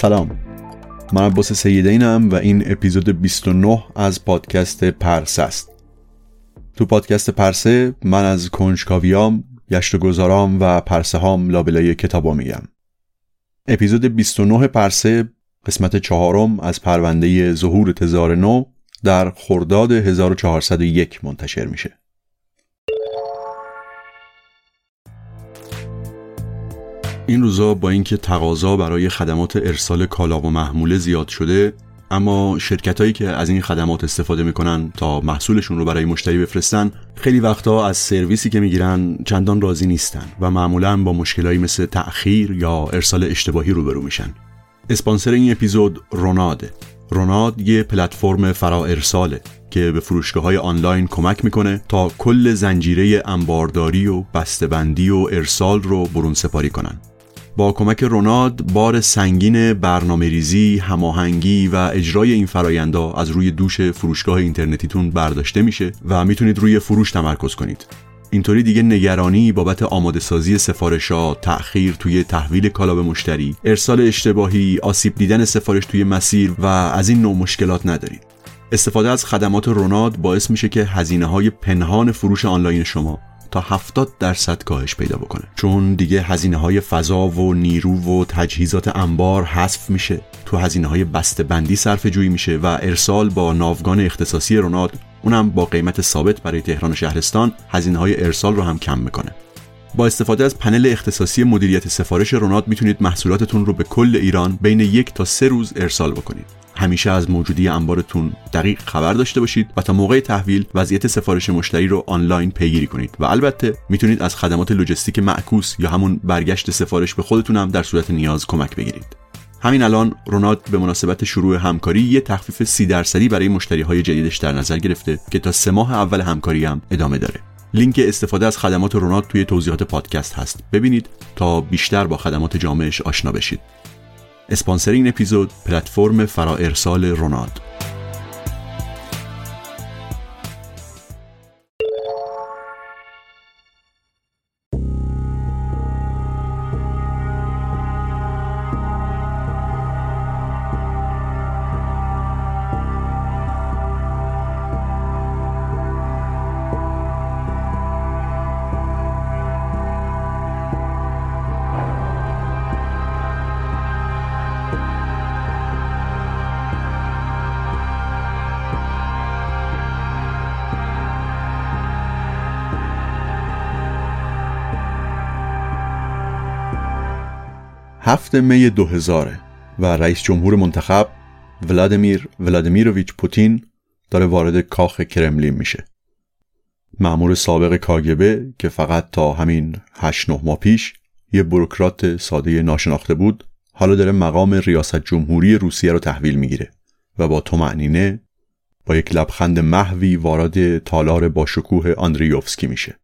سلام. من عباس سیدینم و این اپیزود 29 از پادکست پرسه است. تو پادکست پرسه من از کنجکاویام گشت و گذارام و پرسه هام لابلای کتابا میگم. اپیزود 29 پرسه قسمت چهارم از پرونده ظهور تزار نو در خرداد 1401 منتشر میشه. این روزا با اینکه تقاضا برای خدمات ارسال کالا و محموله زیاد شده اما شرکت هایی که از این خدمات استفاده می‌کنن تا محصولشون رو برای مشتری بفرستن خیلی وقتا از سرویسی که می‌گیرن چندان راضی نیستن و معمولا با مشکلایی مثل تأخیر یا ارسال اشتباهی روبرو میشن. اسپانسر این اپیزود روناده روناد یه پلتفرم فرا ارساله که به فروشگاه های آنلاین کمک می‌کنه تا کل زنجیره انبارداری و بسته‌بندی و ارسال رو برون سپاری کنن. با کمک روناد بار سنگین برنامه ریزی، هماهنگی و اجرای این فرایندا از روی دوش فروشگاه اینترنتیتون برداشته میشه و می‌تونید روی فروش تمرکز کنید. اینطوری دیگه نگرانی بابت آماده سازی سفارشا، تأخیر توی تحویل کالا به مشتری، ارسال اشتباهی، آسیب دیدن سفارش توی مسیر و از این نوع مشکلات ندارید. استفاده از خدمات روناد باعث میشه که هزینه های پنهان فروش آنلاین شما تا 70 درصد کاهش پیدا بکنه. چون دیگه هزینه های فضا و نیرو و تجهیزات انبار حذف میشه. تو هزینه های بسته بندی صرف جویی میشه و ارسال با ناوگان اختصاصی روناد اونم با قیمت ثابت برای تهران و شهرستان هزینه های ارسال رو هم کم می‌کنه. با استفاده از پنل اختصاصی مدیریت سفارش روناد می‌تونید محصولاتتون رو به کل ایران بین یک تا سه روز ارسال بکنید. همیشه از موجودی انبارتون دقیق خبر داشته باشید و تا موقع تحویل وضعیت سفارش مشتری رو آنلاین پیگیری کنید و البته می‌تونید از خدمات لوجستیک معکوس یا همون برگشت سفارش به خودتون هم در صورت نیاز کمک بگیرید. همین الان روناد به مناسبت شروع همکاری یه تخفیف سی درصدی برای مشتری های جدیدش در نظر گرفته که تا سه ماه اول همکاری هم ادامه داره. لینک استفاده از خدمات روناق توی توضیحات پادکست هست. ببینید تا بیشتر با خدمات جامعش آشنا بشید. اسپانسر این اپیزود پلتفرم فرا ارسال رونالد. 7 می 2000 و رئیس جمهور منتخب ولادیمیر ولادیمیروویچ پوتین داره وارد کاخ کرملین میشه. معمور سابق کاگبه که فقط تا همین 8 9 ماه پیش یه بروکرات ساده ناشناخته بود حالا داره مقام ریاست جمهوری روسیه رو تحویل می‌گیره و با تومعنینه با یک لبخند محوی وارد تالار با شکوه آندریوفسکی میشه.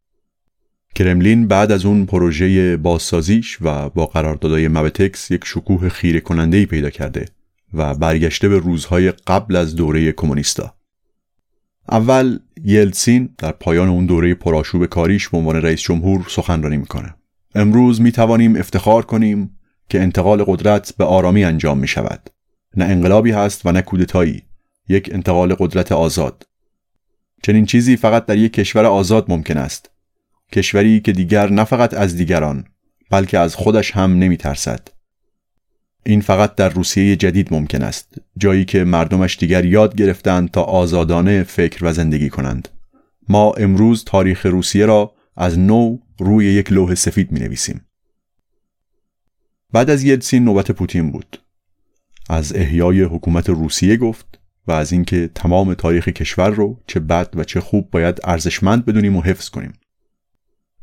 کرملین بعد از اون پروژه بازسازیش و با قراردادهای مبتکس یک شکوه خیره کننده پیدا کرده و برگشته به روزهای قبل از دوره کمونیستا. اول یلتسین در پایان اون دوره پرآشوب کاریش به عنوان رئیس جمهور سخنرانی می‌کنه. امروز می توانیم افتخار کنیم که انتقال قدرت به آرامی انجام می شود. نه انقلابی هست و نه کودتایی. یک انتقال قدرت آزاد. چنین چیزی فقط در یک کشور آزاد ممکن است کشوری که دیگر نه فقط از دیگران بلکه از خودش هم نمی ترسد. این فقط در روسیه جدید ممکن است جایی که مردمش دیگر یاد گرفتند تا آزادانه فکر و زندگی کنند. ما امروز تاریخ روسیه را از نو روی یک لوح سفید می نویسیم بعد از یلتسین نوبت پوتین بود. از احیای حکومت روسیه گفت و از اینکه تمام تاریخ کشور رو چه بد و چه خوب باید ارزشمند بدونیم و حفظ کنیم.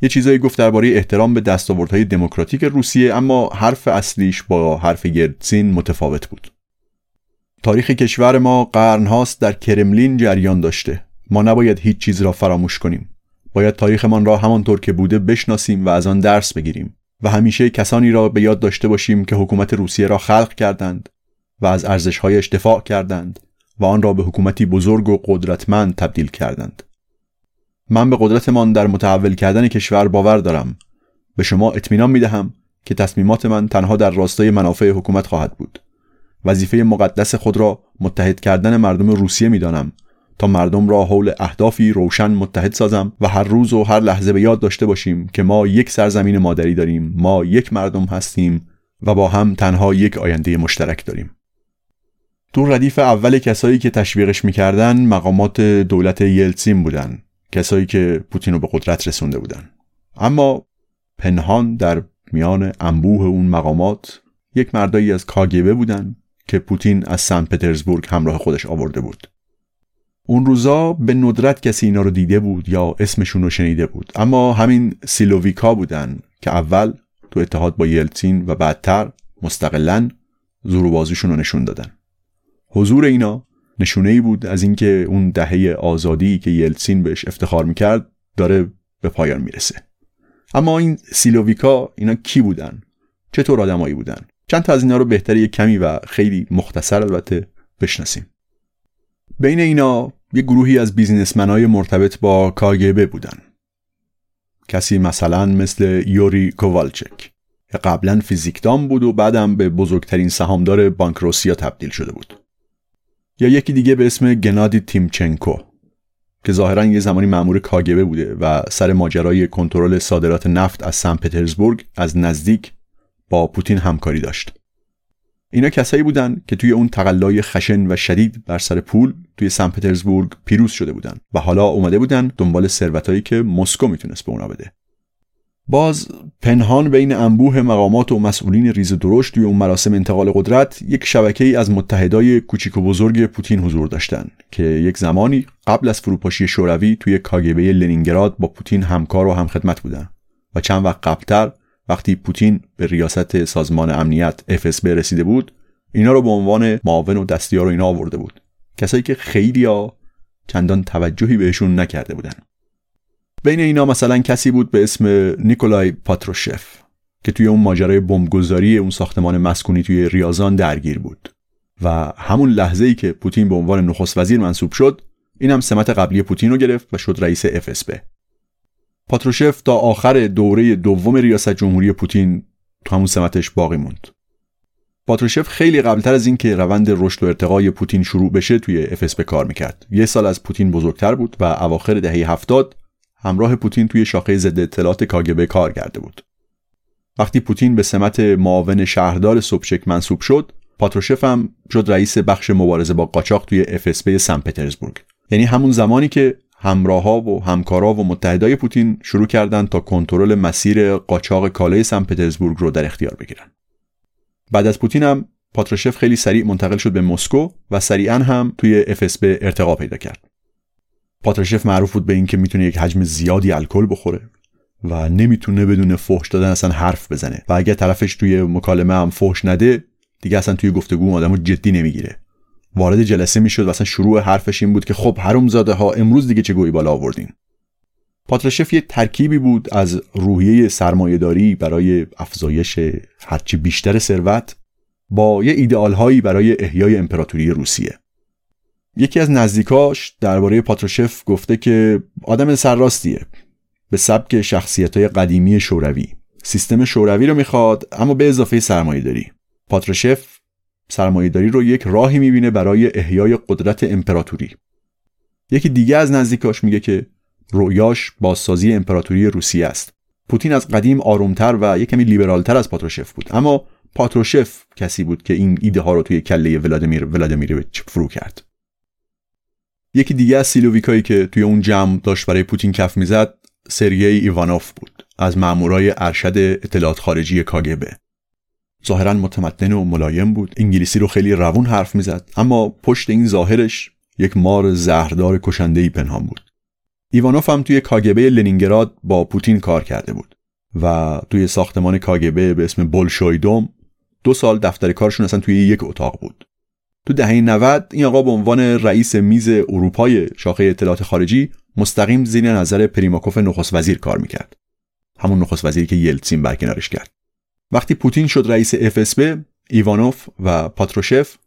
یه چیزایی گفت درباره احترام به دستاوردهای دموکراتیک روسیه اما حرف اصلیش با حرف گرتسین متفاوت بود. تاریخ کشور ما قرنهاست در کرملین جریان داشته. ما نباید هیچ چیز را فراموش کنیم. باید تاریخمان را همانطور که بوده بشناسیم و از آن درس بگیریم. و همیشه کسانی را به یاد داشته باشیم که حکومت روسیه را خلق کردند و از ارزشهایش دفاع کردند و آن را به حکومتی بزرگ و قدرتمند تبدیل کردند. من به قدرتمان در متحول کردن کشور باور دارم. به شما اطمینان می دهم که تصمیمات من تنها در راستای منافع حکومت خواهد بود. وظیفه مقدس خود را متحد کردن مردم روسیه می دانم تا مردم را حول اهدافی روشن متحد سازم و هر روز و هر لحظه به یاد داشته باشیم که ما یک سرزمین مادری داریم ما یک مردم هستیم و با هم تنها یک آینده مشترک داریم. تو ردیف اول کسایی که تشویقش می‌کردن مقامات دولت یلتسین بودن. کسایی که پوتین رو به قدرت رسونده بودن. اما پنهان در میان انبوه اون مقامات یک مردایی از کاگبه بودن که پوتین از سن پترزبورگ همراه خودش آورده بود. اون روزا به ندرت کسی اینا رو دیده بود یا اسمشون رو شنیده بود. اما همین سیلوویکا بودن که اول تو اتحاد با یلتین و بعدتر مستقلا زور رو نشون دادن. حضور اینا نشونه ای بود از اینکه اون دهه آزادی که یلتسین بهش افتخار می‌کرد داره به پایان می‌رسه. اما این سیلوویکا اینا کی بودن؟ چطور آدمایی بودن؟ چند تا از اینا رو بهتره یک کمی و خیلی مختصر البته بشناسیم. بین اینا یه گروهی از بیزینسمنای مرتبط با کاگبه بودن. کسی مثلا مثل یوری کووالچک. که قبلا فیزیکدان بود و بعدم به بزرگترین سهامدار بانک روسیا تبدیل شده بود. یا یکی دیگه به اسم گنادی تیمچنکو که ظاهرا یه زمانی مأمور کاگبه بوده و سر ماجرای کنترل صادرات نفت از سن پترزبورگ از نزدیک با پوتین همکاری داشت. اینا کسایی بودن که توی اون تقلای خشن و شدید بر سر پول توی سن پترزبورگ پیروز شده بودن و حالا اومده بودن دنبال ثروتایی که مسکو می‌تونست به اونا بده. باز پنهان بین انبوه مقامات و مسئولین ریز درشت توی اون مراسم انتقال قدرت یک شبکه ای از متحدای کوچیک و بزرگ پوتین حضور داشتن که یک زمانی قبل از فروپاشی شوروی توی کاگبه لنینگراد با پوتین همکار و همخدمت بودن و چند وقت قبلتر وقتی پوتین به ریاست سازمان امنیت FSB رسیده بود اینا رو به عنوان معاون و دستیار و اینا آورده بود. کسایی که خیلی ها چندان توجهی بهشون نکرده بودن. بین اینا مثلا کسی بود به اسم نیکولای پاتروشف که توی اون ماجرای بمبگذاری اون ساختمان مسکونی توی ریازان درگیر بود. و همون لحظه ای که پوتین به عنوان نخست وزیر منصوب شد این هم سمت قبلی پوتین رو گرفت و شد رئیس FSB پاتروشف تا آخر دوره دوم ریاست جمهوری پوتین تو همون سمتش باقی موند. پاتروشف خیلی قبلتر از اینکه روند رشد و ارتقای پوتین شروع بشه توی FSB کار می‌کرد. یه سال از پوتین بزرگتر بود و اواخر دهه هفتاد همراه پوتین توی شاخه ضد اطلاعات کاگبه کار کرده بود. وقتی پوتین به سمت معاون شهردار سوبچک منصوب شد، پاتروشف هم شد رئیس بخش مبارزه با قاچاق توی FSB سن پترزبورگ. یعنی همون زمانی که همراها و همکارا و متحدای پوتین شروع کردند تا کنترل مسیر قاچاق کالای سن پترزبورگ رو در اختیار بگیرن. بعد از پوتین هم پاتروشف خیلی سریع منتقل شد به مسکو و سریعا هم توی FSB ارتقا پیدا کرد. پاترشف معروف بود به اینکه می‌تونه یک حجم زیادی الکل بخوره و نمی‌تونه بدون فحش دادن اصلا حرف بزنه. و اگر طرفش توی مکالمه هم فحش نده دیگه اصلا توی گفتگو آدمو جدی نمی‌گیره. وارد جلسه می‌شد و اصلا شروع حرفش این بود که خب حروم زاده ها امروز دیگه چه گویی بالا آوردین؟ پاترشف یه ترکیبی بود از روحیه سرمایهداری برای افزایش هرچی بیشتر ثروت با یه ایدئال هایی برای احیای امپراتوری روسیه. یکی از نزدیکاش درباره پاتروشف گفته که آدم سرراستیه به سبک شخصیت های قدیمی شوروی. سیستم شوروی رو می‌خواد اما به اضافه سرمایه داری پاتروشف سرمایه داری رو یک راهی می‌بینه برای احیای قدرت امپراتوری. یکی دیگه از نزدیکاش میگه که رویاش بازسازی امپراتوری روسیه است. پوتین از قدیم آرومتر و یک کمی لیبرالتر از پاتروشف بود اما پاتروشف کسی بود که این ایده ها رو توی کله ولادیمیر ولادیمیرویچ فرو کرد. یکی دیگه از سیلوویکایی که توی اون جمع داشت برای پوتین کف می‌زد سریای ایوانوف بود از مامورای ارشد اطلاعات خارجی کاگبه ظاهرا متمدن و ملایم بود انگلیسی رو خیلی روون حرف می‌زد اما پشت این ظاهرش یک مار زهردار کشنده ای پنهان بود. ایوانوف هم توی کاگبه لنینگراد با پوتین کار کرده بود و توی ساختمان کاگبه به اسم بولشویدوم دو سال دفتر کارشون اصلا توی یک اتاق بود. تو دهه 90 این آقا به عنوان رئیس میز اروپای شاخه اطلاعات خارجی مستقیم زیر نظر پریماکوف نخست وزیر کار می‌کرد. همون نخست وزیری که یلتسین برکنارش کرد. وقتی پوتین شد رئیس FSB ایوانوف و پاتروشف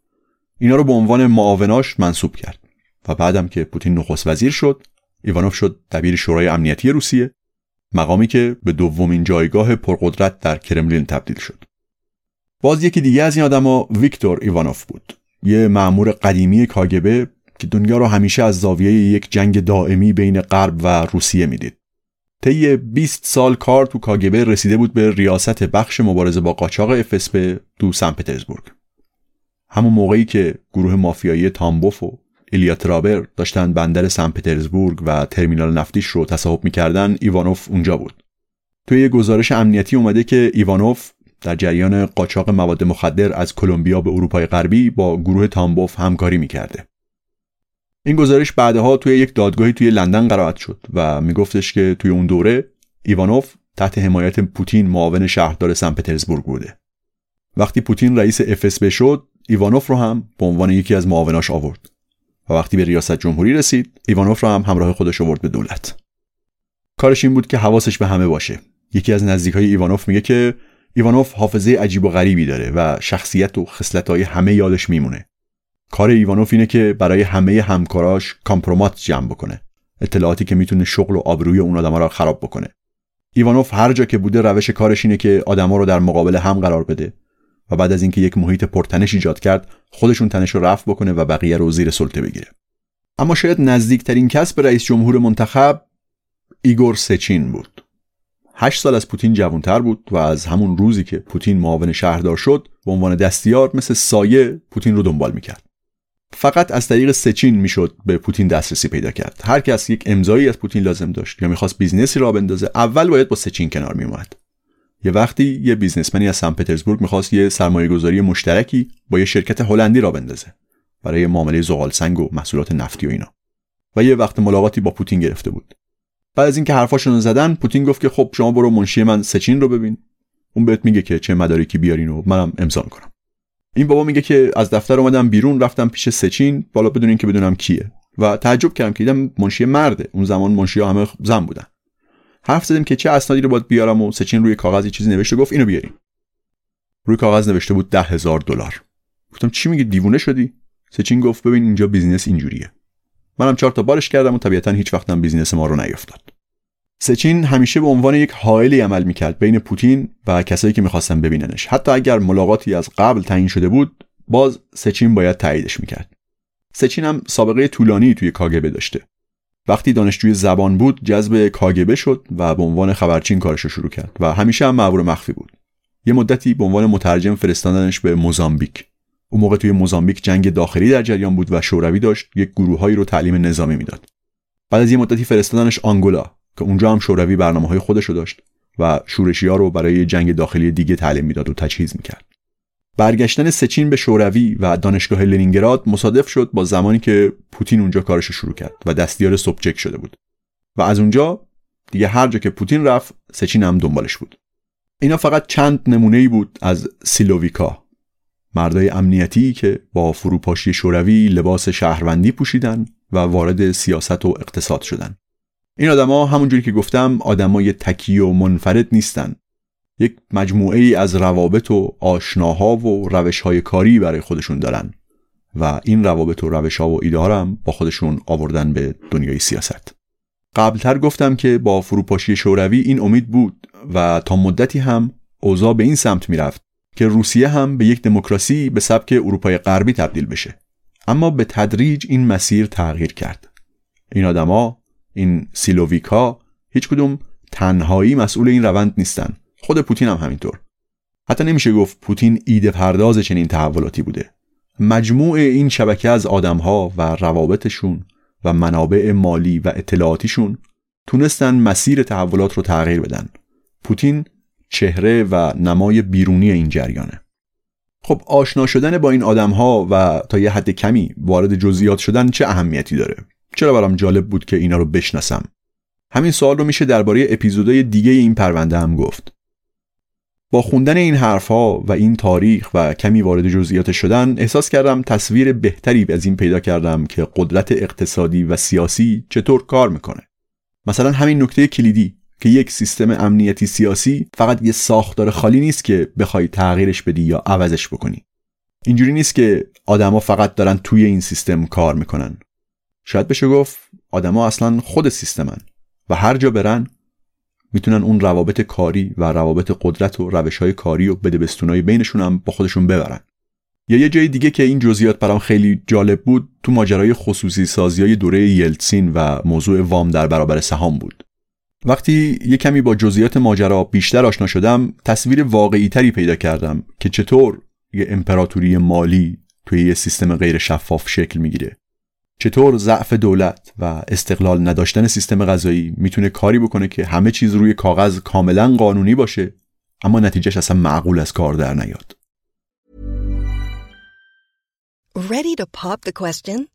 اینا رو به عنوان معاوناش منصوب کرد و بعدم که پوتین نخست وزیر شد ایوانوف شد دبیر شورای امنیتی روسیه مقامی که به دومین جایگاه پرقدرت در کرملین تبدیل شد. باز یکی دیگه از این آدما ویکتور ایوانوف بود. یه معمور قدیمی کاگبه که دنیا رو همیشه از زاویه یک جنگ دائمی بین غرب و روسیه می‌دید. طی 20 سال کار تو کاگبه رسیده بود به ریاست بخش مبارزه با قاچاق افسپ تو سن پترزبورگ. همون موقعی که گروه مافیایی تامبوف و ایلیا ترابر داشتن بندر سن پترزبورگ و ترمینال نفتیش رو تصاحب می‌کردن ایوانوف اونجا بود. توی یه گزارش امنیتی اومده که ایوانوف در جریان قاچاق مواد مخدر از کلمبیا به اروپای غربی با گروه تامبوف همکاری می‌کرده. این گزارش بعدها توی یک دادگاهی توی لندن قرائت شد و میگفتش که توی اون دوره ایوانوف تحت حمایت پوتین معاون شهردار سن پترزبورگ بوده. وقتی پوتین رئیس FSB شد، ایوانوف رو هم به عنوان یکی از معاوناش آورد. و وقتی به ریاست جمهوری رسید، ایوانوف رو هم همراه خودش آورد به دولت. کارش این بود که حواسش به همه باشه. یکی از نزدیکای ایوانوف میگه که ایوانوف حافظه عجیب و غریبی داره و شخصیت و خصلت‌های همه یادش میمونه. کار ایوانوف اینه که برای همه همکاراش کامپرومات جمع بکنه. اطلاعاتی که می‌تونه شغل و آبروی اون آدما رو خراب بکنه. ایوانوف هر جا که بوده روش کارش اینه که آدما رو در مقابل هم قرار بده و بعد از اینکه یک محیط پرتنش ایجاد کرد خودشون تنش رو رفع بکنه و بقیه رو زیر سلطه بگیره. اما شاید نزدیکترین کس به رئیس جمهور منتخب ایگور سچین بود. هشت سال از پوتین جوانتر بود و از همون روزی که پوتین معاون شهردار شد به عنوان دستیار مثل سایه پوتین رو دنبال می‌کرد. فقط از طریق سچین می‌شد به پوتین دسترسی پیدا کرد. هر کس یک امضایی از پوتین لازم داشت یا می‌خواست business ی را بندازه اول باید با سچین کنار میومد یه وقتی یه businessman ی از سن پترزبورگ می‌خواست یه سرمایه گذاری مشترکی با یه شرکت هلندی را بندازه برای معامله زغال سنگ و محصولات نفتی و اینا. و یه وقت ملاقاتی با پوتین گرفته بود. بعد از اینکه حرفاشون زدن پوتین گفت که خب شما برو منشی من سچین رو ببین. اون بهت میگه که چه مدارکی بیارین و منم امضا کنم این بابا میگه که از دفتر اومدم بیرون رفتم پیش سچین. بالا بدون که بدونم کیه. و تعجب کردم که دیدم منشی مرده. اون زمان منشی همه زن بودن. حرف زدیم که چه اسنادی رو باید بیارم و سچین روی کاغذ چیزی نوشته گفت اینو بیارین. روی کاغذ نوشته بود ده هزار دلار. گفتم چی میگه دیوونه شدی؟ سچین گفت ببین اینجا business اینجوریه. منم چهار تا بارش کردم و طبیعتا هیچ وقتم business ما رو نیفتاد سچین همیشه به عنوان یک حائلی عمل می‌کرد بین پوتین و کسایی که می‌خواستن ببیننش. حتی اگر ملاقاتی از قبل تعیین شده بود باز سچین باید تاییدش می‌کرد. سچین هم سابقه طولانی توی کاگبه داشته. وقتی دانشجوی زبان بود جذب کاگبه شد و به عنوان خبرچین کارش رو شروع کرد و همیشه هم مامور مخفی بود. یه مدتی به عنوان مترجم فرستادنش به موزامبیک. اون موقع توی موزامبیک جنگ داخلی در جریان بود و شوروی داشت یک گروههایی رو تعلیم نظامی می‌داد. بعد از یه مدتی فرستادنش آنگولا که اونجا هم شوروی برنامه های خودش رو داشت و شورشی ها رو برای جنگ داخلی دیگه تعلیم می‌داد و تجهیز می‌کرد. برگشتن سچین به شوروی و دانشگاه لنینگراد مصادف شد با زمانی که پوتین اونجا کارش شروع کرد و دستیار سوبچک شده بود. و از اونجا دیگه هر جا که پوتین رفت سچین هم دنبالش بود. اینا فقط چند نمونه ای بود از سیلوویکا. مردای امنیتی که با فروپاشی شوروی لباس شهروندی پوشیدن و وارد سیاست و اقتصاد شدن. این آدما همونجوری که گفتم آدمای تکی و منفرد نیستن. یک مجموعه ای از روابط و آشناها و روش های کاری برای خودشون دارن و این روابط و روش ها و ایده هم با خودشون آوردن به دنیای سیاست. قبلتر گفتم که با فروپاشی شوروی این امید بود و تا مدتی هم اوضاع به این سمت می‌رفت که روسیه هم به یک دموکراسی به سبک اروپای غربی تبدیل بشه. اما به تدریج این مسیر تغییر کرد. این آدما این سیلوویکا هیچ کدوم تنهایی مسئول این روند نیستن. خود پوتین هم همینطور. حتی نمیشه گفت پوتین ایده پرداز چنین تحولاتی بوده. مجموع این شبکه از آدمها و روابطشون و منابع مالی و اطلاعاتیشون تونستن مسیر تحولات رو تغییر بدن. پوتین چهره و نمای بیرونی این جریانه. خب آشنا شدن با این آدم ها و تا یه حد کمی وارد جزئیات شدن چه اهمیتی داره؟ چرا برام جالب بود که اینا رو بشناسم؟ همین سوال رو میشه درباره اپیزودهای دیگه این پرونده هم گفت. با خوندن این حرفها و این تاریخ و کمی وارد جزئیات شدن احساس کردم تصویر بهتری از این پیدا کردم که قدرت اقتصادی و سیاسی چطور کار می‌کنه. مثلا همین نکته کلیدی. که یک سیستم امنیتی سیاسی فقط یه ساختار خالی نیست که بخوای تغییرش بدی یا عوضش بکنی. اینجوری نیست که آدما فقط دارن توی این سیستم کار می‌کنن. شاید بشه گفت آدما اصلا خود سیستمن و هر جا برن می‌تونن اون روابط کاری و روابط قدرت و روش های کاری و بدبستونای بینشون هم با خودشون ببرن. یا یه جای دیگه که این جزئیات برام خیلی جالب بود تو ماجرای خصوصی سازی های دوره یلتسین و موضوع وام در برابر سهام بود. وقتی یه کمی با جزئیات ماجرا بیشتر آشنا شدم تصویر واقعی تری پیدا کردم که چطور یه امپراتوری مالی توی یه سیستم غیر شفاف شکل می‌گیره چطور ضعف دولت و استقلال نداشتن سیستم غذایی می‌تونه کاری بکنه که همه چیز روی کاغذ کاملا قانونی باشه اما نتیجهش اصلا معقول از کار در نیاد Ready to pop the question?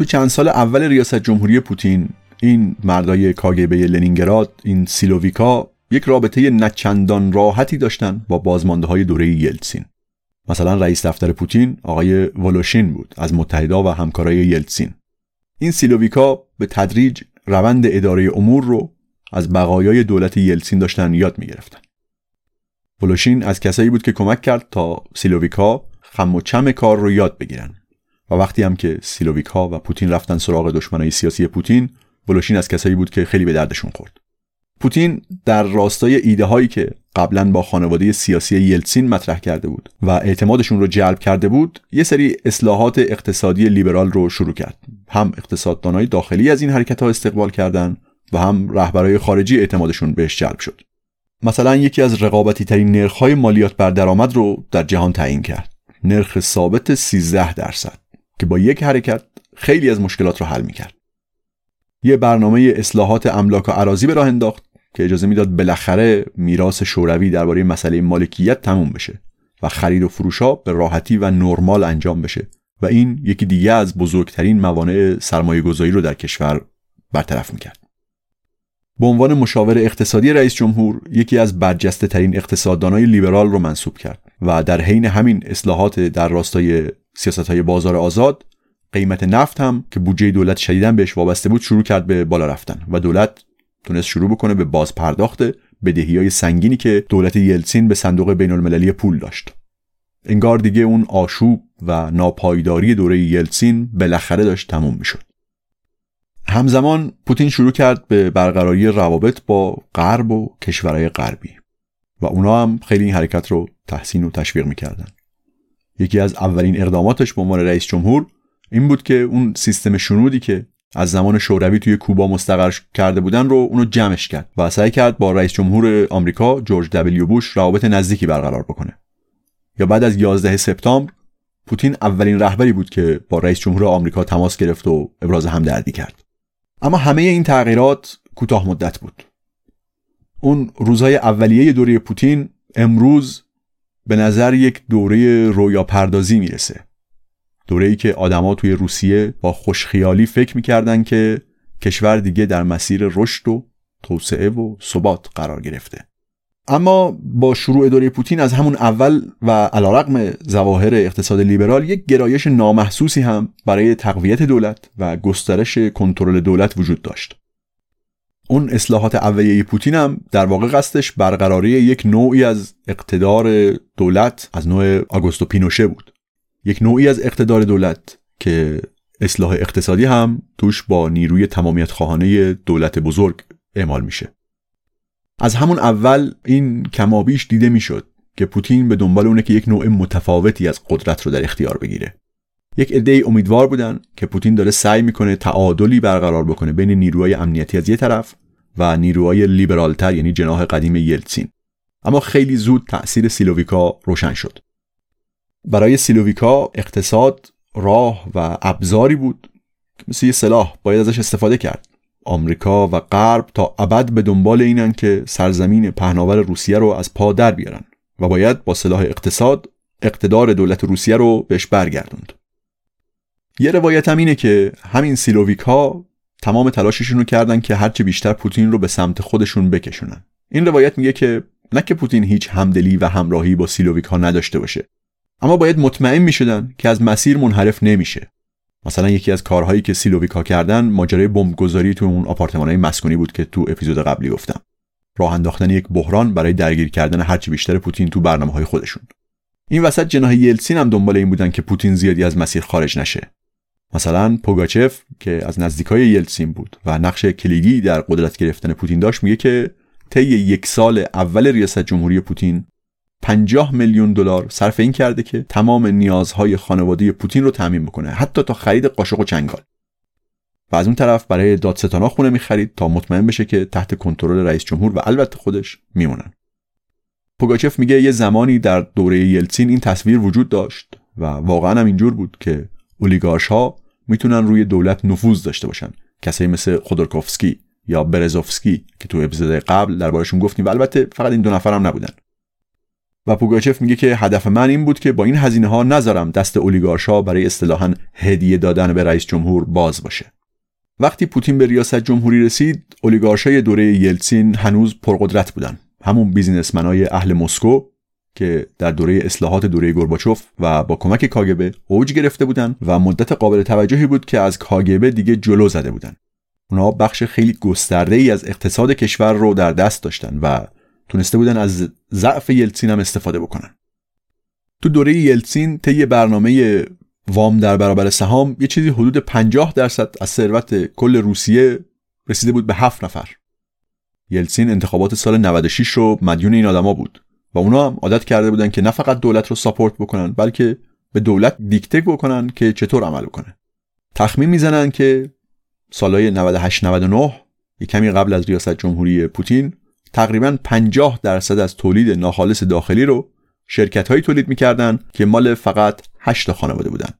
تو چند سال اول ریاست جمهوری پوتین این مردای کاگبه لنینگراد این سیلوویکا یک رابطه نچندان راحتی داشتن با بازمانده های دوره یلتسین. مثلا رئیس دفتر پوتین آقای ولوشین بود از متحدا و همکارای یلتسین. این سیلوویکا به تدریج روند اداره امور رو از بقایای دولت یلتسین داشتن یاد می‌گرفتن. ولوشین از کسایی بود که کمک کرد تا سیلوویکا خم و چم کار رو یاد بگیرن. و وقتی هم که سیلوویک ها و پوتین رفتن سراغ دشمنای سیاسی پوتین ولوشین از کسایی بود که خیلی به دردشون خورد. پوتین در راستای ایده هایی که قبلا با خانواده سیاسی یلتسین مطرح کرده بود و اعتمادشون رو جلب کرده بود یه سری اصلاحات اقتصادی لیبرال رو شروع کرد. هم اقتصاددانای داخلی از این حرکت ها استقبال کردند و هم رهبرای خارجی اعتمادشون بهش جلب شد. مثلا یکی از رقابتی ترین نرخ‌های مالیات بر درآمد رو در جهان تعیین کرد. نرخ ثابت 13 درصد. که با یک حرکت خیلی از مشکلات رو حل می‌کرد یه برنامه اصلاحات املاک و عراضی به راه انداخت که اجازه می‌داد بالاخره میراث شوروی درباره مسئله مالکیت تموم بشه و خرید و فروش ها به راحتی و نرمال انجام بشه و این یکی دیگه از بزرگترین موانع سرمایه گذاری رو در کشور برطرف می‌کرد. به عنوان مشاور اقتصادی رئیس جمهور یکی از برجسته ترین اقتصاددانای لیبرال رو منصوب کرد و در حین همین اصلاحات در راستای سیاست های بازار آزاد قیمت نفت هم که بودجه دولت شدیدن بهش وابسته بود شروع کرد به بالا رفتن و دولت تونست شروع بکنه به باز پرداخت بدهی های سنگینی که دولت یلتسین به صندوق بین المللی پول داشت. انگار دیگه اون آشوب و ناپایداری دوره یلتسین بالاخره داشت تموم می‌شد. همزمان پوتین شروع کرد به برقراری روابط با غرب و کشورهای غربی و اونا هم خیلی این حرکت رو تحسین و تشویق می‌کردن. یکی از اولین اقداماتش به عنوان رئیس جمهور این بود که اون سیستم شنودی که از زمان شوروی توی کوبا مستقر کرده بودن رو اونو جمعش کرد و سعی کرد با رئیس جمهور آمریکا جورج دبلیو بوش روابط نزدیکی برقرار بکنه. یا بعد از 11 سپتامبر پوتین اولین رهبری بود که با رئیس جمهور آمریکا تماس گرفت و ابراز همدردی کرد. اما همه این تغییرات کوتاه مدت بود. اون روزهای اولیه دوره پوتین امروز به نظر یک دوره رویا پردازی می‌رسه. دوره ای که آدما توی روسیه با خوشخیالی فکر می‌کردن که کشور دیگه در مسیر رشد و توسعه و ثبات قرار گرفته. اما با شروع دوره پوتین از همون اول و علیرغم ظواهر اقتصاد لیبرال یک گرایش نامحسوسی هم برای تقویت دولت و گسترش کنترل دولت وجود داشت. اون اصلاحات اولیه پوتین هم در واقع قصدش برقراری یک نوعی از اقتدار دولت از نوع آگوستو پینوشه بود. یک نوعی از اقتدار دولت که اصلاح اقتصادی هم توش با نیروی تمامیت خواهانه دولت بزرگ اعمال میشه. از همون اول این کمابیش دیده می‌شد که پوتین به دنبال اونه که یک نوع متفاوتی از قدرت رو در اختیار بگیره. یک عده امیدوار بودن که پوتین داره سعی می‌کنه تعادلی برقرار بکنه بین نیروهای امنیتی از یه طرف و نیروهای لیبرالتر یعنی جناح قدیم یلتسین اما خیلی زود تأثیر سیلوویکا روشن شد. برای سیلوویکا اقتصاد راه و ابزاری بود که مثل یه سلاح باید ازش استفاده کرد. آمریکا و غرب تا ابد به دنبال اینن که سرزمین پهناور روسیه رو از پا در بیارن و باید با سلاح اقتصاد اقتدار دولت روسیه رو بهش برگردوند. یه روایت هم اینه که همین سیلوویک تمام تلاششون رو کردن که هرچه بیشتر پوتین رو به سمت خودشون بکشونن. این روایت میگه که نه که پوتین هیچ همدلی و همراهی با سیلوویک ها نداشته باشه اما باید مطمئن می‌شدن که از مسیر منحرف نمیشه. مثلا یکی از کارهایی که سیلوویکا کردن ماجرای بمبگذاری تو اون آپارتمانهای مسکونی بود که تو اپیزود قبلی گفتم. راه انداختن یک بحران برای درگیر کردن هرچی بیشتر پوتین تو برنامه های خودشون. این وسط جناح یلسین هم دنبال این بودن که پوتین زیادی از مسیر خارج نشه. مثلا پوگاچف که از نزدیکای یلتسین بود و نقش کلیدی در قدرت گرفتن پوتین داشت میگه که طی یک سال اول ریاست جمهوری پوتین 50 میلیون دلار صرف این کرده که تمام نیازهای خانواده پوتین رو تامین بکنه حتی تا خرید قاشق و چنگال. و از اون طرف برای دادستانا خونه می‌خرید تا مطمئن بشه که تحت کنترل رئیس جمهور و البته خودش میمونن. پوگاچف میگه یه زمانی در دوره یلتسین این تصویر وجود داشت و واقعا هم اینجور بود که اولیگارش ها می‌تونن روی دولت نفوذ داشته باشن. کسایی مثل خودرکوفسکی یا برزوفسکی که تو اپیزود قبل دربارشون گفتیم و البته فقط این دو نفر هم نبودن. و پوگاچف میگه که هدف من این بود که با این هزینه ها نذارم دست اولیگارشا برای اصطلاحا هدیه دادن به رئیس جمهور باز باشه. وقتی پوتین به ریاست جمهوری رسید اولیگارشای دوره یلتسین هنوز پرقدرت بودن. همون بیزینسمنای اهل مسکو که در دوره اصلاحات دوره گورباچوف و با کمک کاگبه اوج گرفته بودن و مدت قابل توجهی بود که از کاگبه دیگه جلو زده بودن. اونا بخش خیلی گسترده ای از اقتصاد کشور رو در دست داشتن و تونسته بودن از ضعف یلتسین هم استفاده بکنن. تو دوره یلتسین طی برنامه وام در برابر سهام یه چیزی حدود 50 درصد از ثروت کل روسیه رسیده بود به هفت نفر. یلتسین انتخابات سال 96 رو مدیون این آدما بود. و اونا هم عادت کرده بودن که نه فقط دولت رو ساپورت بکنن بلکه به دولت دیکته بکنن که چطور عمل کنه تخمین می‌زنن که سالهای 98 99 یه کمی قبل از ریاست جمهوری پوتین تقریبا 50 درصد از تولید ناخالص داخلی رو شرکت هایی تولید می‌کردن که مال فقط 8 خانواده بودن.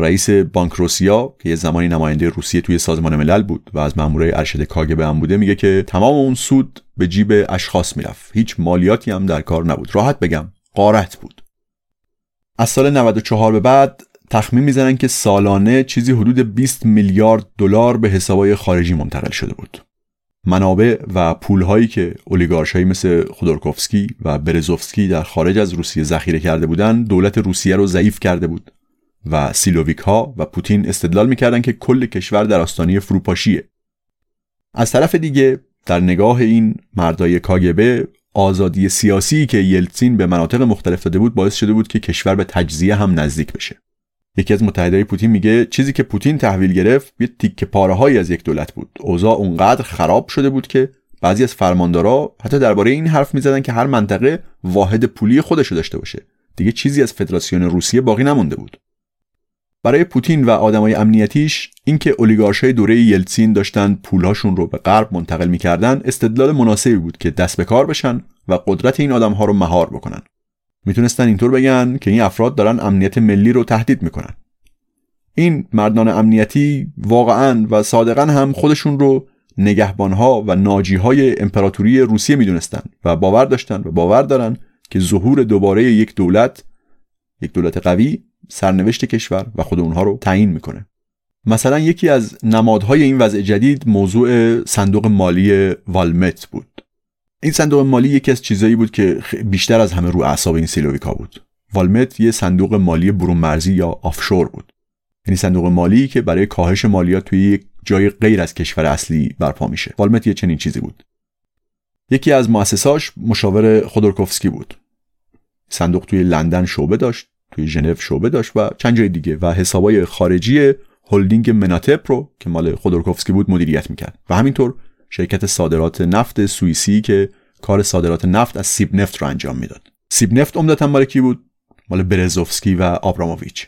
رئیس بانک روسیا که یه زمانی نماینده روسیه توی سازمان ملل بود و از مامورای ارشد کاگبه هم بوده میگه که تمام اون سود به جیب اشخاص می‌رفت. هیچ مالیاتی هم در کار نبود. راحت بگم قارت بود. از سال 94 به بعد تخمین می‌زنن که سالانه چیزی حدود 20 میلیارد دلار به حسابای خارجی منتقل شده بود. منابع و پولهایی که اولیگارشهایی مثل خودورکوفسکی و برزوفسکی در خارج از روسیه ذخیره کرده بودند دولت روسیه رو ضعیف کرده بود. و سیلوویک ها و پوتین استدلال می‌کردند که کل کشور در آستانه فروپاشیه. از طرف دیگه در نگاه این مردای کاگبه آزادی سیاسی که یلتسین به مناطق مختلف داده بود باعث شده بود که کشور به تجزیه هم نزدیک بشه. یکی از متحدای پوتین میگه چیزی که پوتین تحویل گرفت یه تیکه پاره از یک دولت بود. اوضاع اونقدر خراب شده بود که بعضی از فرماندارا حتی درباره این حرف می‌زدن که هر منطقه واحد پولی خودشو داشته باشه. دیگه چیزی از فدراسیون روسیه باقی نمونده بود. برای پوتین و آدمای امنیتیش اینکه اولیگارشای دوره یلتسین داشتن پولهاشون رو به غرب منتقل می‌کردن استدلال مناسبی بود که دست به کار بشن و قدرت این آدمها رو مهار بکنن. می‌تونستن اینطور بگن که این افراد دارن امنیت ملی رو تهدید می‌کنن. این مردان امنیتی واقعا و صادقا هم خودشون رو نگهبانها و ناجیهای امپراتوری روسیه می‌دونستن و باور داشتن و باور دارن که ظهور دوباره یک دولت یک دولت قوی سرنوشت کشور و خود اونها رو تعیین می‌کنه. مثلا یکی از نمادهای این وضع جدید موضوع صندوق مالی والمت بود. این صندوق مالی یکی از چیزایی بود که بیشتر از همه رو اعصاب این سیلویکا بود. والمت یه صندوق مالی برون مرزی یا آفشور بود. یعنی صندوق مالی که برای کاهش مالیات توی یک جای غیر از کشور اصلی برپا میشه. والمت یه چنین چیزی بود. یکی از مؤسساش مشاور خودورکوفسکی بود. صندوق توی لندن شعبه داشت توی ژنو شعبه داشت و چند جای دیگه. و حسابای خارجی هلدینگ مناتپ رو که مال خودورکوفسکی بود مدیریت می‌کرد. و همینطور شرکت صادرات نفت سوئیسی که کار صادرات نفت از سیب نفت رو انجام می‌داد. سیب نفت عمدتا مال کی بود؟ مال برزوفسکی و آبراموویچ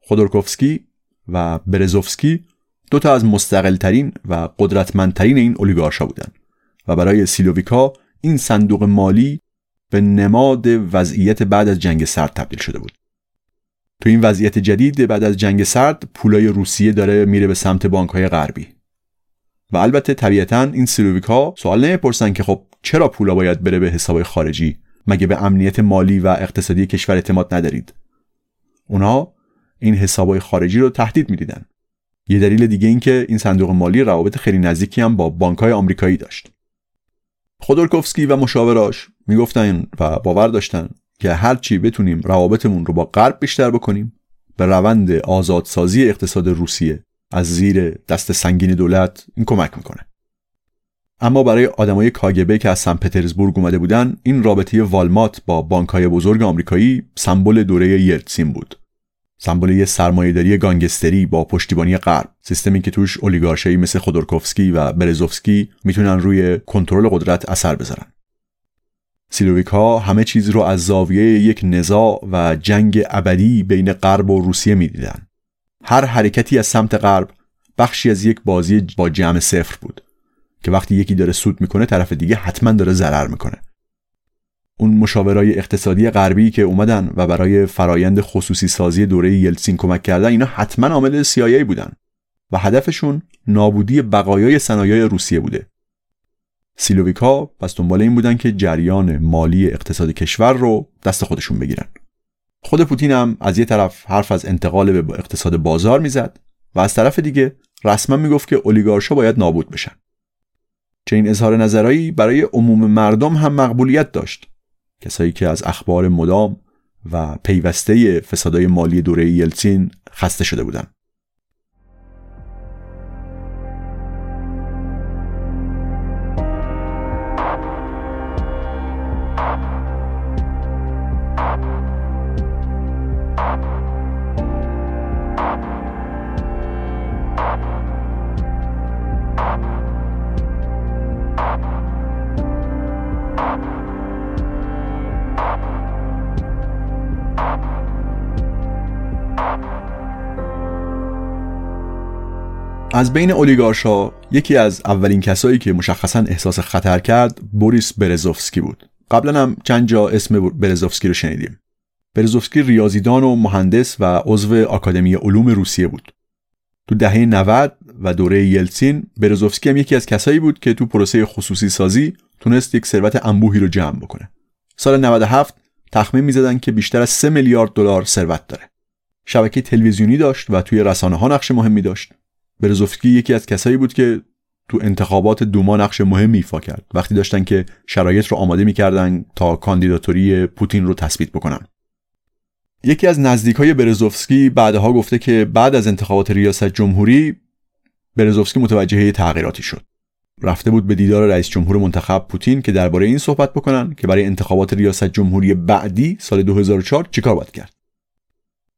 خودورکوفسکی و برزوفسکی دو تا از مستقلترین و قدرتمندترین این اولیگارشا بودند و برای سیلوویکا این صندوق مالی به نماد وضعیت بعد از جنگ سرد تبدیل شده بود. تو این وضعیت جدید بعد از جنگ سرد پولای روسیه داره میره به سمت بانک های غربی. و البته طبیعتا این سیلوویک ها سوال نمی‌پرسن که خب چرا پولا باید بره به حساب خارجی؟ مگه به امنیت مالی و اقتصادی کشور اعتماد ندارید؟ اونها این حسابهای خارجی رو تهدید می‌دیدن. یه دلیل دیگه این که این صندوق مالی روابط خیلی نزدیکی هم با بانک های آمریکایی داشت. خودورکوفسکی و مشاوراش می‌گفتن و باور داشتن که هرچی بتونیم روابطمون رو با غرب بیشتر بکنیم به روند آزادسازی اقتصاد روسیه از زیر دست سنگین دولت این کمک می‌کنه. اما برای آدمای کاگبه که از سن پترزبورگ اومده بودن این رابطه والمات با بانکهای بزرگ آمریکایی سمبل دوره یلتسین بود. سمبل یه سرمایهداری گانگستری با پشتیبانی غرب. سیستمی که توش اولیگارشایی مثل خودورکوفسکی و برزوفسکی می‌تونن روی کنترل قدرت اثر بذارن. سیلویک ها همه چیز رو از زاویه یک نزاع و جنگ ابدی بین غرب و روسیه می‌دیدن. هر حرکتی از سمت غرب بخشی از یک بازی با جمع صفر بود که وقتی یکی داره سود می‌کنه طرف دیگه حتما داره ضرر می‌کنه. اون مشاورای اقتصادی غربی که اومدن و برای فرایند خصوصی سازی دوره یلتسین کمک کردن اینا حتما عامل CIA بودن و هدفشون نابودی بقایای صنایع روسیه بوده. سیلوویکا پس دنبال این بودن که جریان مالی اقتصاد کشور رو دست خودشون بگیرن. خود پوتین هم از یه طرف حرف از انتقال به اقتصاد بازار می‌زد و از طرف دیگه رسما می‌گفت که اولیگارشا باید نابود بشن. چنین اظهار نظرایی برای عموم مردم هم مقبولیت داشت. کسایی که از اخبار مدام و پیوسته فسادهای مالی دوره یلتسین خسته شده بودند. از بین اولیگارشا یکی از اولین کسایی که مشخصا احساس خطر کرد بوریس برزوفسکی بود. قبلا هم چند جا اسم برزوفسکی رو شنیدیم. برزوفسکی ریاضیدان و مهندس و عضو آکادمی علوم روسیه بود. تو دهه 90 و دوره یلتسین برزوفسکی هم یکی از کسایی بود که تو پروسه خصوصی سازی تونست یک ثروت انبوهی رو جمع بکنه. سال 97 تخمین می‌زدن که بیشتر از 3 میلیارد دلار ثروت داره. شبکه تلویزیونی داشت و توی رسانه ها نقش مهمی داشت. برزوفسکی یکی از کسایی بود که تو انتخابات دوما نقش مهمی ایفا کرد. وقتی داشتن که شرایط رو آماده می‌کردن تا کاندیداتوری پوتین رو تثبیت بکنن. یکی از نزدیکای برزوفسکی بعدها گفته که بعد از انتخابات ریاست جمهوری برزوفسکی متوجه تغییراتی شد. رفته بود به دیدار رئیس جمهور منتخب پوتین که درباره این صحبت بکنن که برای انتخابات ریاست جمهوری بعدی سال 2004 چیکار باید کرد.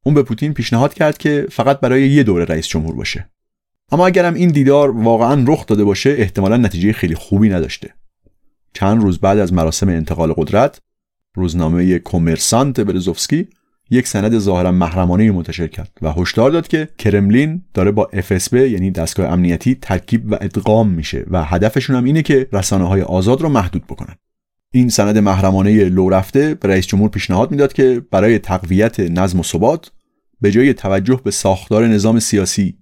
اون به پوتین پیشنهاد کرد که فقط برای یه دوره رئیس جمهور باشه. اما اگرم این دیدار واقعا رخ داده باشه احتمالا نتیجه خیلی خوبی نداشته. چند روز بعد از مراسم انتقال قدرت روزنامه کومرسانت برزوفسکی یک سند ظاهرا محرمانه منتشر کرد و هشدار داد که کرملین داره با FSB یعنی دستگاه امنیتی ترکیب و ادغام میشه و هدفشون هم اینه که رسانه های آزاد رو محدود بکنن. این سند محرمانه لو رفته به رئیس جمهور پیشنهاد می‌داد که برای تقویت نظم و ثبات به جای توجه به ساختار نظام سیاسی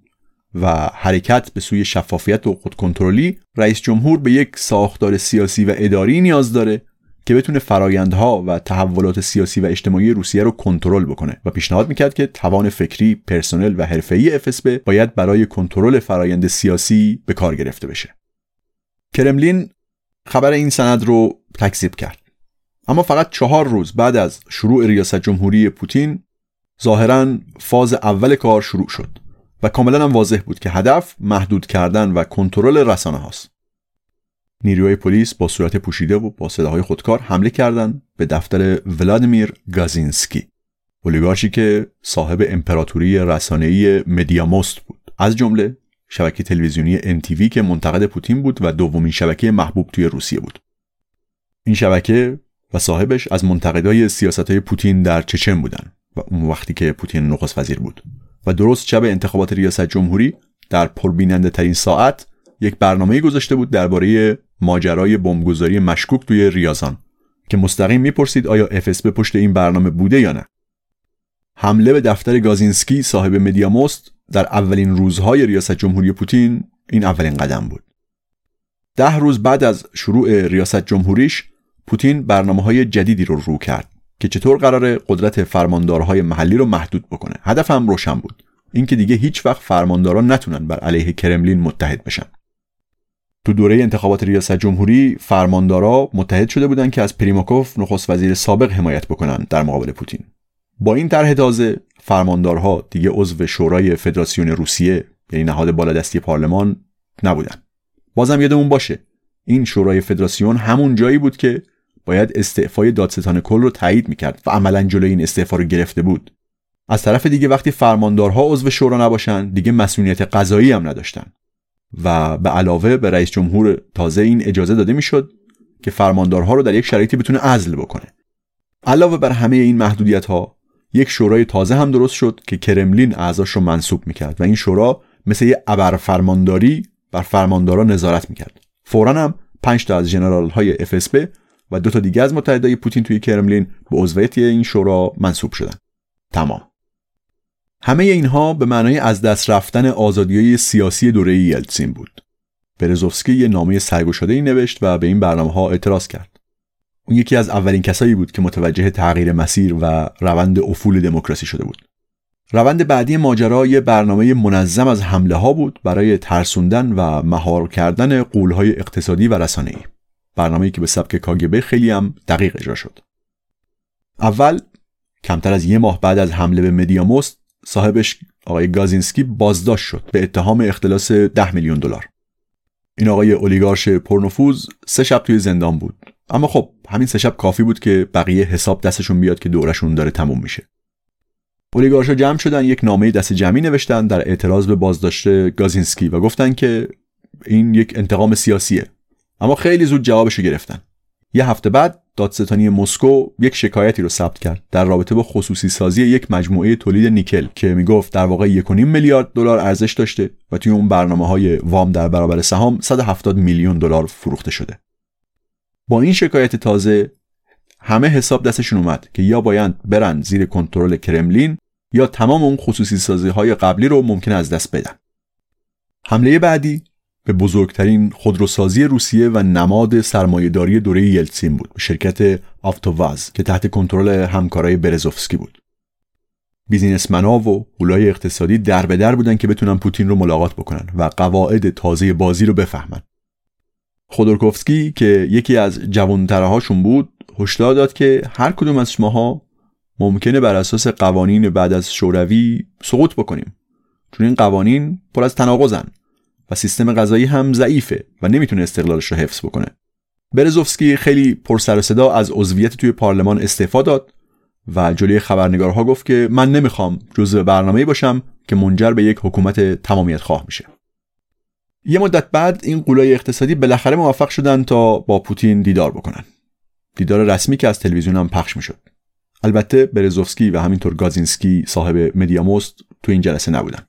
و حرکت به سوی شفافیت و خودکنترلی رئیس جمهور به یک ساختار سیاسی و اداری نیاز داره که بتونه فرایندها و تحولات سیاسی و اجتماعی روسیه رو کنترل بکنه و پیشنهاد می‌کرد که توان فکری، پرسنل و حرفه‌ای FSB باید برای کنترل فرایند سیاسی به کار گرفته بشه. کرملین خبر این سند رو تکذیب کرد. اما فقط چهار روز بعد از شروع ریاست جمهوری پوتین ظاهرا فاز اول کار شروع شد و کاملا هم واضح بود که هدف محدود کردن و کنترل رسانه هاست. نیروهای پلیس با صورت پوشیده و با صداهای خودکار حمله کردند به دفتر ولادیمیر گازینسکی. اولیگارشی که صاحب امپراتوری رسانه‌ای مدیاموست بود. از جمله شبکه تلویزیونی NTV که منتقد پوتین بود و دومین شبکه محبوب توی روسیه بود. این شبکه و صاحبش از منتقدای سیاست های پوتین در چچن بودن و اون وقتی که پوتین نخست وزیر بود. و درست شب انتخابات ریاست جمهوری در پربیننده ترین ساعت یک برنامه گذاشته بود درباره ماجرای بمبگذاری مشکوک توی ریازان که مستقیم می‌پرسید آیا FSB پشت این برنامه بوده یا نه. حمله به دفتر گازینسکی صاحب مدیاموست در اولین روزهای ریاست جمهوری پوتین این اولین قدم بود. ده روز بعد از شروع ریاست جمهوریش پوتین برنامه های جدیدی رو رو کرد. که چطور قرار قدرت فرماندارهای محلی رو محدود بکنه. هدفم روشن بود. اینکه دیگه هیچ وقت فرمانداران نتونن بر علیه کرملین متحد بشن. تو دوره انتخابات ریاست جمهوری فرماندارا متحد شده بودند که از پریماکوف نخست وزیر سابق حمایت بکنن در مقابل پوتین. با این طرح تازه فرماندارها دیگه عضو شورای فدراسیون روسیه یعنی نهاد بالادستی پارلمان نبودن. بازم یادمون باشه این شورای فدراسیون همون جایی بود که باید استعفای دادستان کل رو تایید می‌کرد و عملا جلوی این استعفا رو گرفته بود. از طرف دیگه وقتی فرماندارها عضو شورا نباشن دیگه مسئولیت قضایی هم نداشتن. و به علاوه به رئیس جمهور تازه این اجازه داده می‌شد که فرماندارها رو در یک شرایطی بتونه عزل بکنه. علاوه بر همه این محدودیت ها یک شورای تازه هم درست شد که کرملین اعضاش رو منصوب می‌کرد و این شورا مثل یه ابر فرمانداری بر فرماندارا نظارت می‌کرد. فورا هم پنج تا از جنرال های FSB و دو تا دیگه از متحدای پوتین توی کرملین به عضویت این شورا منصوب شدن تمام همه اینها به معنای از دست رفتن آزادی سیاسی دوره یلتسین بود. برزوفسکی یه نامه سرگشاده ای نوشت و به این برنامه ها اعتراض کرد. اون یکی از اولین کسایی بود که متوجه تغییر مسیر و روند افول دموکراسی شده بود. روند بعدی ماجرا یه برنامه منظم از حمله ها بود برای ترسوندن و مهار کردن قولهای اقتصادی و رسانه‌ای. برنامه‌ای که به سبک کاگبه خیلی هم دقیق اجرا شد. اول کمتر از یه ماه بعد از حمله به مدیاموست صاحبش آقای گازینسکی بازداشت شد به اتهام اختلاس 10 میلیون دلار. این آقای اولیگارش پرنفوذ سه شب توی زندان بود. اما خب همین سه شب کافی بود که بقیه حساب دستشون بیاد که دورشون داره تموم میشه. اولیگارشا جمع شدن یک نامه دست جمعی نوشتن در اعتراض به بازداشت گازینسکی و گفتن که این یک انتقام سیاسیه. اما خیلی زود جوابشو گرفتن. یه هفته بعد دادستانی مسکو یک شکایتی رو ثبت کرد در رابطه با خصوصی سازی یک مجموعه تولید نیکل که می‌گفت در واقع 1.5 میلیارد دلار ارزش داشته و توی اون برنامه های وام در برابر سهام 170 میلیون دلار فروخته شده. با این شکایت تازه همه حساب دستشون اومد که یا باید برن زیر کنترل کرملین یا تمام اون خصوصی سازی های قبلی رو ممکن از دست بدن. حمله بعدی به بزرگترین خودروسازی روسیه و نماد سرمایهداری دوره یلتسین بود. شرکت آفتوواز که تحت کنترل همکارای برزوفسکی بود. بیزینسمنا و قولای اقتصادی در به در بودن که بتونن پوتین رو ملاقات بکنن و قواعد تازه بازی رو بفهمن. خودورکوفسکی که یکی از جوانتره هاشون بود هشدار داد که هر کدوم از شماها ممکنه بر اساس قوانین بعد از شوروی سقوط بکنیم. چون این قوانین پر از تناقضن. و سیستم غذایی هم ضعیفه و نمی‌تونه استقلالش رو حفظ بکنه. برزوفسکی خیلی پر سر صدا از عضویت توی پارلمان استعفا داد و جلوی خبرنگارها گفت که من نمی‌خوام جزء برنامه‌ای باشم که منجر به یک حکومت تمامیت خواه میشه. یه مدت بعد این قولای اقتصادی بالاخره موفق شدن تا با پوتین دیدار بکنن. دیدار رسمی که از تلویزیون هم پخش می‌شد. البته برزوفسکی و همینطور گازینسکی صاحب مدیاموست تو این جلسه نبودن.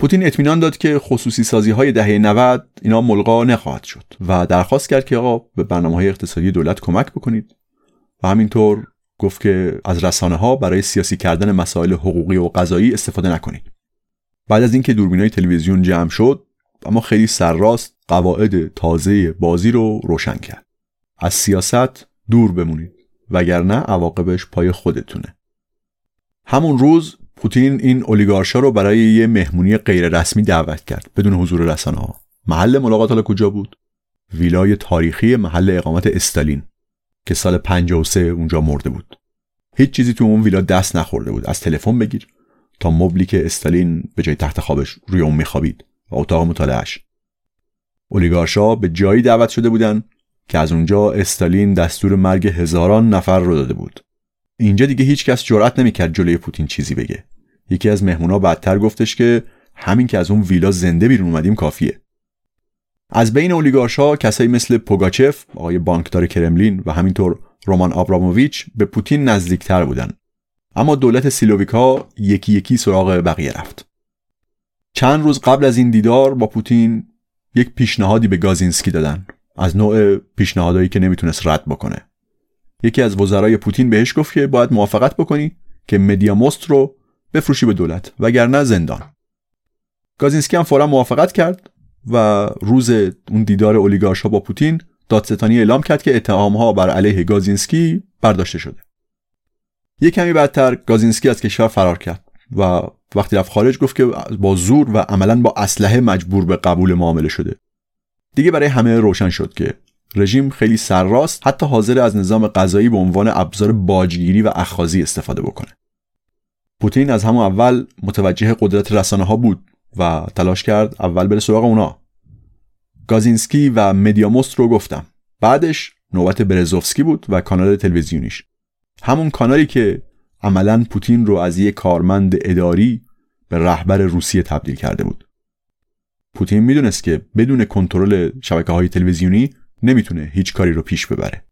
پوتین اطمینان داد که خصوصی سازی های دهه 90 اینا ملغا نخواهد شد و درخواست کرد که آقا به برنامه های اقتصادی دولت کمک بکنید. و همینطور گفت که از رسانه ها برای سیاسی کردن مسائل حقوقی و قضایی استفاده نکنید. بعد از اینکه دوربین های تلویزیون جمع شد اما خیلی سرراست قواعد تازه بازی رو روشن کرد. از سیاست دور بمونید وگرنه عواقبش پای خودتونه. همون روز پوتین این اولیگارشا رو برای یه مهمونی غیر رسمی دعوت کرد بدون حضور رسانه ها محل ملاقات حالا کجا بود؟ ویلای تاریخی محل اقامت استالین که سال 53 اونجا مرده بود. هیچ چیزی تو اون ویلا دست نخورده بود. از تلفن بگیر تا مبلی که استالین به جای تخت خوابش روی اون میخوابید و اتاق مطالعهش اولیگارشا به جایی دعوت شده بودن که از اونجا استالین دستور مرگ هزاران نفر رو داده بود. اینجا دیگه هیچ کس جرأت نمی‌کرد جلوی پوتین چیزی بگه. یکی از مهمونا بعدتر گفتش که همین که از اون ویلا زنده بیرون اومدیم کافیه. از بین اولیگارشا کسایی مثل پوگاچف آقای بانکدار کرملین و همینطور رومان آبراموویچ به پوتین نزدیکتر بودن. اما دولت سیلوویکا یکی یکی سراغ بقیه رفت. چند روز قبل از این دیدار با پوتین یک پیشنهادی به گازینسکی دادن. از نوع پیشنهادهایی که نمی‌تونست رد بکنه. یکی از وزرای پوتین بهش گفت که باید موافقت بکنی که مدیاموست رو بفروشی به دولت وگرنه زندان. گازینسکی هم فورا موافقت کرد و روز اون دیدار اولیگارشا با پوتین دادستانی اعلام کرد که اتهامها بر علیه گازینسکی برداشته شده. یک کمی بعدتر گازینسکی از کشور فرار کرد و وقتی رفت خارج گفت که با زور و عملا با اسلحه مجبور به قبول معامله شده. دیگه برای همه روشن شد که رژیم خیلی سرراست حتی حاضر از نظام قضایی به عنوان ابزار باجگیری و اخاذی استفاده بکنه. پوتین از همون اول متوجه قدرت رسانه ها بود و تلاش کرد اول بره سراغ اونا. گازینسکی و مدیاموست رو گفتم. بعدش نوبت برزوفسکی بود و کانال تلویزیونیش. همون کانالی که عملا پوتین رو از یک کارمند اداری به رهبر روسیه تبدیل کرده بود. پوتین می‌دونست که بدون کنترل شبکه های تلویزیونی نمی‌تونه هیچ کاری رو پیش ببره.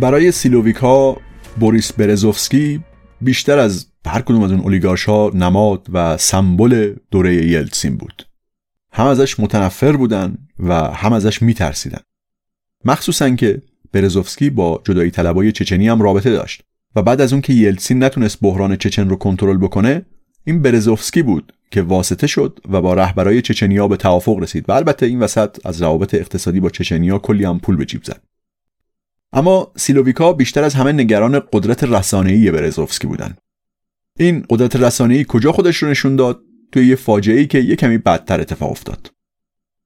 برای سیلوویکا بوریس برزوفسکی بیشتر از هر کدوم از اون اولیگارش ها نماد و سمبل دوره یلتسین بود. هم ازش متنفر بودن و هم ازش میترسیدن. مخصوصا که برزوفسکی با جدایی طلبای چچنی هم رابطه داشت و بعد از اون که یلتسین نتونست بحران چچن رو کنترل بکنه این برزوفسکی بود که واسطه شد و با رهبرای چچنیا به توافق رسید و البته این وسط از روابط اقتصادی با چچنیا کلی هم پول به جیب زد. اما سیلوویکا بیشتر از همه نگران قدرت رسانه‌ای برزوفسکی بودن. این قدرت رسانه‌ای کجا خودش رو نشون داد؟ توی یه فاجعه ای که یه کمی بدتر اتفاق افتاد.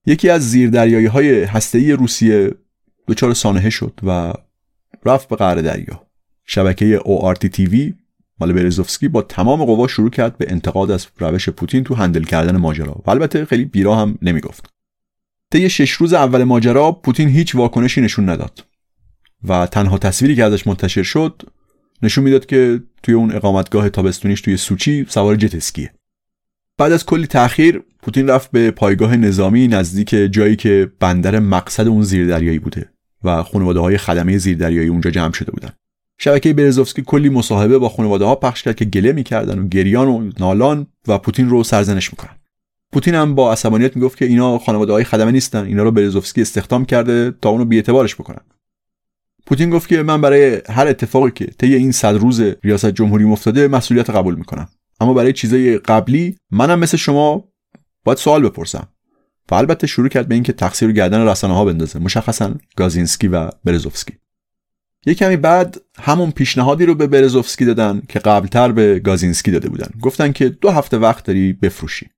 یکی از زیردریایی های هسته‌ای روسیه دچار سانحه شد و رفت به قعر دریا. شبکه ORT مال برزوفسکی با تمام قوا شروع کرد به انتقاد از روش پوتین تو هندل کردن ماجرا البته خیلی بیرا هم نمی‌گفت. طی شش روز اول ماجرا پوتین هیچ واکنشی نشون نداد. و تنها تصویری که ازش منتشر شد نشون می‌داد که توی اون اقامتگاه تابستونیش توی سوچی سوار جت اسکیه. بعد از کلی تأخیر پوتین رفت به پایگاه نظامی نزدیک جایی که بندر مقصد اون زیردریایی بوده و خانواده های خدمه زیردریایی اونجا جمع شده بودن. شبکه برزوفسکی کلی مصاحبه با خانواده ها پخش کرد که گله می‌کردن و گریان و نالان و پوتین رو سرزنش می‌کنن. پوتین هم با عصبانیت می‌گفت که اینا خانواده های خدمه نیستن اینا رو برزوفسکی استخدام کرده تا اونو بی‌اعتبارش بکنن. پوتین گفت که من برای هر اتفاقی که طی این صد روز ریاست جمهوری افتاده مسئولیت قبول می‌کنم. اما برای چیزای قبلی منم مثل شما باید سوال بپرسم. و البته شروع کرد به اینکه تقصیر گردن رسانه ها بندازه مشخصا گازینسکی و برزوفسکی. یه کمی بعد همون پیشنهادی رو به برزوفسکی دادن که قبلتر به گازینسکی داده بودن. گفتن که دو هفته وقت داری بفروشی.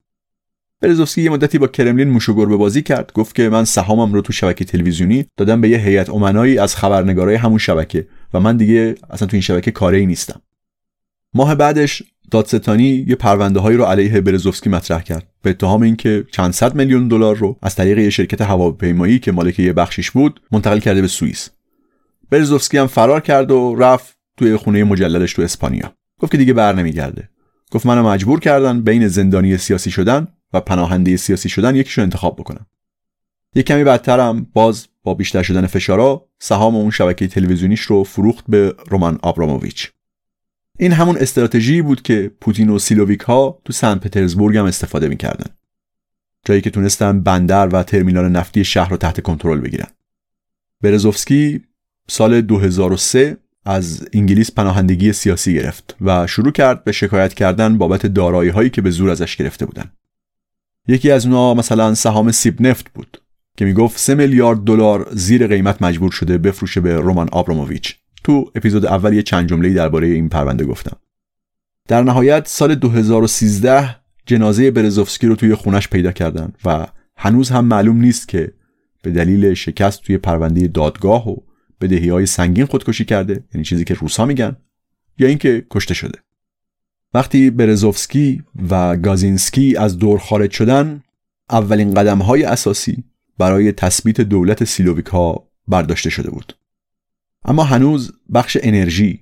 برزوفسکی یه مدتی با کرملین موشو به بازی کرد. گفت که من سهامم رو تو شبکه تلویزیونی دادم به یه هیئت امنایی از خبرنگارای همون شبکه و من دیگه اصلا تو این شبکه کاری نیستم. ماه بعدش دادستانی یه پرونده هایی رو علیه برزوفسکی مطرح کرد. به اتهام اینکه چند صد میلیون دلار رو از طریق یه شرکت هواپیمایی که مالک یه بخشیش بود منتقل کرده به سوئیس. برزوفسکی هم فرار کرد و رفت توی خونه مجللش تو اسپانیا. گفت که دیگه بر نمیگرده. گفت منو مجبور کردن بین زندانی سیاسی شدن و پناهنده سیاسی شدن یکیشو انتخاب بکنم. یه کمی بعدترم باز با بیشتر شدن فشارا سهام اون شبکه تلویزیونیش رو فروخت به رومان آبراموویچ این همون استراتژی بود که پوتین و سیلوویک ها تو سن پترزبورگ هم استفاده می‌کردن. جایی که تونستن بندر و ترمینال نفتی شهر رو تحت کنترل بگیرن. برزوفسکی سال 2003 از انگلیس پناهندگی سیاسی گرفت و شروع کرد به شکایت کردن بابت دارایی هایی که به زور ازش گرفته بودن. یکی از اونها مثلا سهام سیب نفت بود که می‌گفت 3 میلیارد دلار زیر قیمت مجبور شده بفروشه به رومان آبراموویچ. تو اپیزود اول یه چند جمله‌ای درباره این پرونده گفتم. در نهایت سال 2013 جنازه برزوفسکی رو توی خونش پیدا کردن و هنوز هم معلوم نیست که به دلیل شکست توی پرونده دادگاه و بدهی های سنگین خودکشی کرده یعنی چیزی که روسا میگن یا اینکه کشته شده. وقتی برزوفسکی و گازینسکی از دور خارج شدن اولین قدم های اساسی برای تثبیت دولت سیلوویک ها برداشته شده بود. اما هنوز بخش انرژی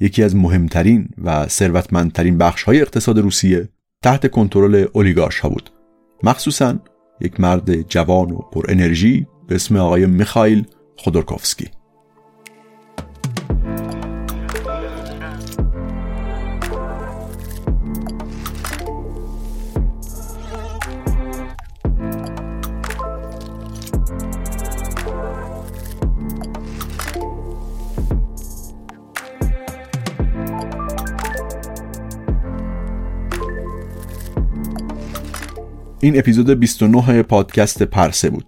یکی از مهمترین و ثروتمندترین بخش های اقتصاد روسیه تحت کنترل اولیگارش ها بود. مخصوصا یک مرد جوان و پر انرژی به اسم آقای میخائیل خودورکوفسکی این اپیزود 29 پادکست پرسه بود.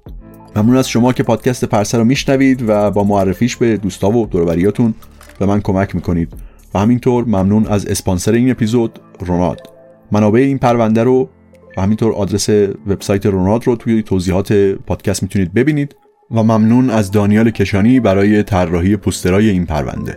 ممنون از شما که پادکست پرسه رو میشنوید و با معرفیش به دوستا و دوروبریاتون به من کمک می‌کنید. و همینطور ممنون از اسپانسر این اپیزود روناد منابع این پرونده رو و همینطور آدرس وبسایت روناد رو توی توضیحات پادکست می‌تونید ببینید. و ممنون از دانیال کشانی برای طراحی پوسترای این پرونده.